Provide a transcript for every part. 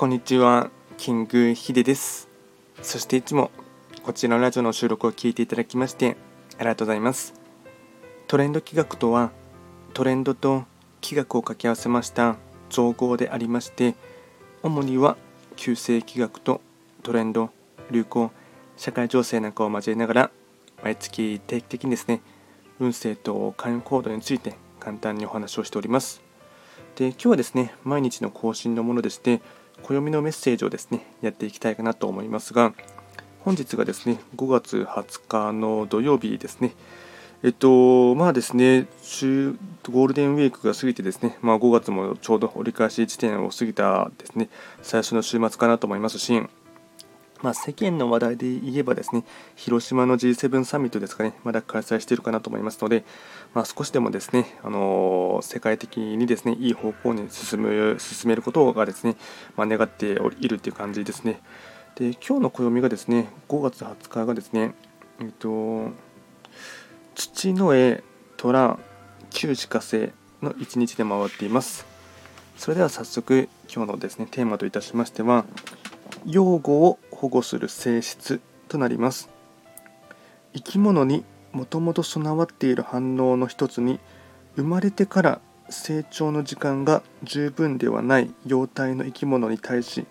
こんにちは、キングヒデです。そしていつもこちらのラジオの収録を聞いていただきましてありがとうございます。トレンド企画とはトレンドと企画を掛け合わせました造語でありまして主には旧世企画とトレンド、流行、社会情勢なんかを交えながら毎月定期的にですね運勢と関与行動について簡単にお話をしております。で今日はですね毎日の更新のものでして暦のメッセージをですねやっていきたいかなと思いますが本日がですね5月20日の土曜日ですね。えっとまあですね週ゴールデンウィークが過ぎてですねまあ5月もちょうど折り返し地点を過ぎたですね最初の週末かなと思いますしまあ、世間の話題で言えばですね、広島の G7 サミットですかね、まだ開催しているかなと思いますので、まあ、少しでもですね、あのー、世界的にですね、いい方向に進む進めることがですね、まあ、願っているという感じですね。で、今日の暦がですね、5月20日がですね、えっと、土の絵、虎、旧歯科星の1日で回っています。それでは早速、今日のですね、テーマといたしましては、用語を保護する性質となります。生き物にもともと備わっている反応の一つに生まれてから成長の時間が十分ではない幼体の生き物に対し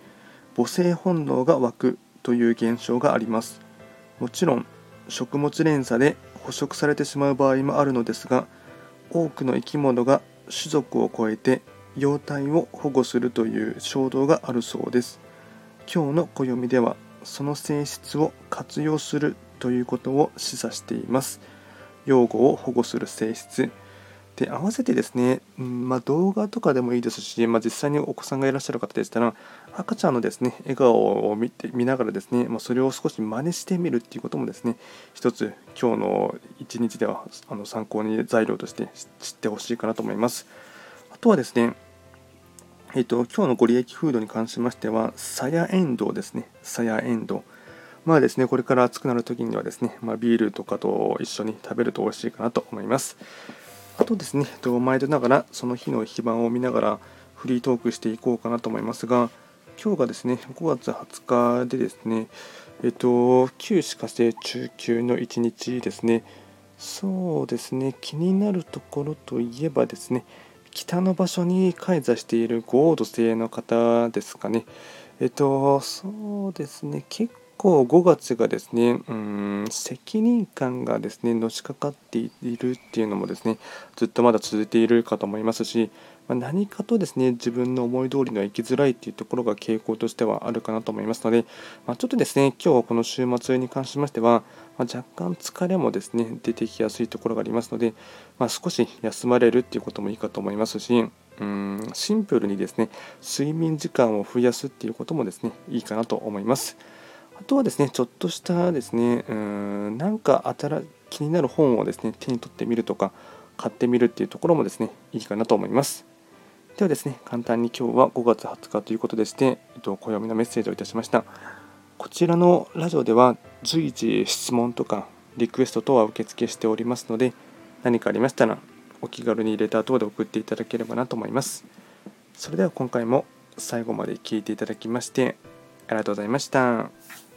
母性本能が湧くという現象があります。もちろん食物連鎖で捕食されてしまう場合もあるのですが多くの生き物が種族を超えて幼体を保護するという衝動があるそうです。今日の暦ではその性質を活用するということを示唆しています。用語を保護する性質。で合わせてですね、うんまあ、動画とかでもいいですし、まあ、実際にお子さんがいらっしゃる方でしたら赤ちゃんのですね笑顔を見て見ながらですね、まあ、それを少し真似してみるっていうこともですね一つ今日の一日ではあの参考に材料として知ってほしいかなと思います。あとはですねえっと、今日のご利益フードに関しましては、さやえんどうですね。さやえんどう。まあですね、これから暑くなる時にはですね、まあ、ビールとかと一緒に食べると美味しいかなと思います。あとですね、えっと毎度ながらその日の非番を見ながらフリートークしていこうかなと思いますが、今日がですね、5月20日でですね、えっと、旧歯科生中級の1日ですね、そうですね、気になるところといえばですね、北の場所に開座しているゴード星の方ですかね。えっと、そうですね、結構5月がですね、うん、責任感がですね、のしかかっているっていうのもですね、ずっとまだ続いているかと思いますし、まあ、何かとですね、自分の思い通りには行きづらいっていうところが傾向としてはあるかなと思いますので、まあ、ちょっとですね、今日この週末に関しましては、まあ、若干疲れもですね、出てきやすいところがありますので、ま少し休まれるっていうこともいいかと思いますし、うんシンプルにですね睡眠時間を増やすっていうこともですねいいかなと思います。あとはですね、ちょっとしたですね、うん、なんか新気になる本をですね、手に取ってみるとか、買ってみるっていうところもですね、いいかなと思います。ではですね、簡単に今日は5月20日ということでして、えっと、暦のメッセージをいたしました。こちらのラジオでは随時質問とかリクエスト等は受付しておりますので、何かありましたらお気軽にレター等で送っていただければなと思います。それでは今回も最後まで聴いていただきましてありがとうございました。